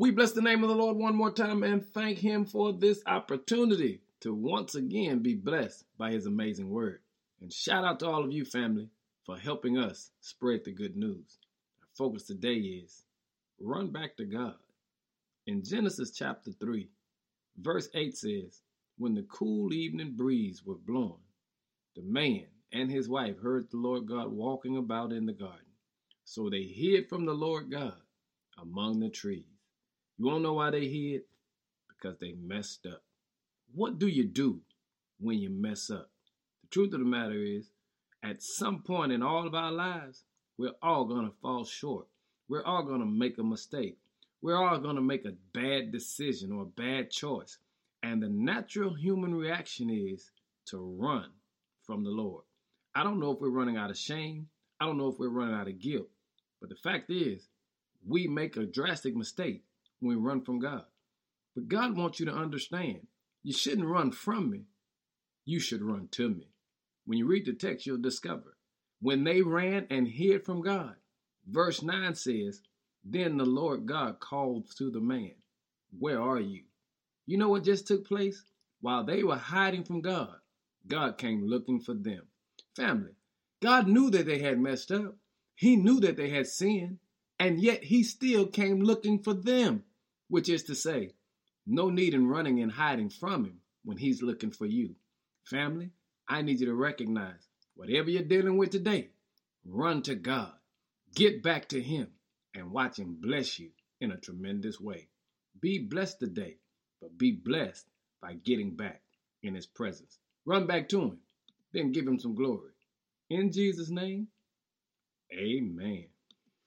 We bless the name of the Lord one more time and thank Him for this opportunity to once again be blessed by His amazing word. And shout out to all of you, family, for helping us spread the good news. Our focus today is run back to God. In Genesis chapter 3, verse 8 says, When the cool evening breeze was blowing, the man and his wife heard the Lord God walking about in the garden. So they hid from the Lord God among the trees. You won't know why they hid? Because they messed up. What do you do when you mess up? The truth of the matter is, at some point in all of our lives, we're all going to fall short. We're all going to make a mistake. We're all going to make a bad decision or a bad choice. And the natural human reaction is to run from the Lord. I don't know if we're running out of shame. I don't know if we're running out of guilt. But the fact is, we make a drastic mistake when we run from God. But God wants you to understand you shouldn't run from me, you should run to me. When you read the text, you'll discover when they ran and hid from God. Verse 9 says, Then the Lord God called to the man, Where are you? You know what just took place? While they were hiding from God, God came looking for them. Family, God knew that they had messed up. He knew that they had sinned, and yet He still came looking for them, which is to say, no need in running and hiding from Him when He's looking for you. Family, I need you to recognize whatever you're dealing with today, run to God, get back to Him, and watch Him bless you in a tremendous way. Be blessed today, but be blessed by getting back in His presence. Run back to Him, then give Him some glory. In Jesus' name, amen.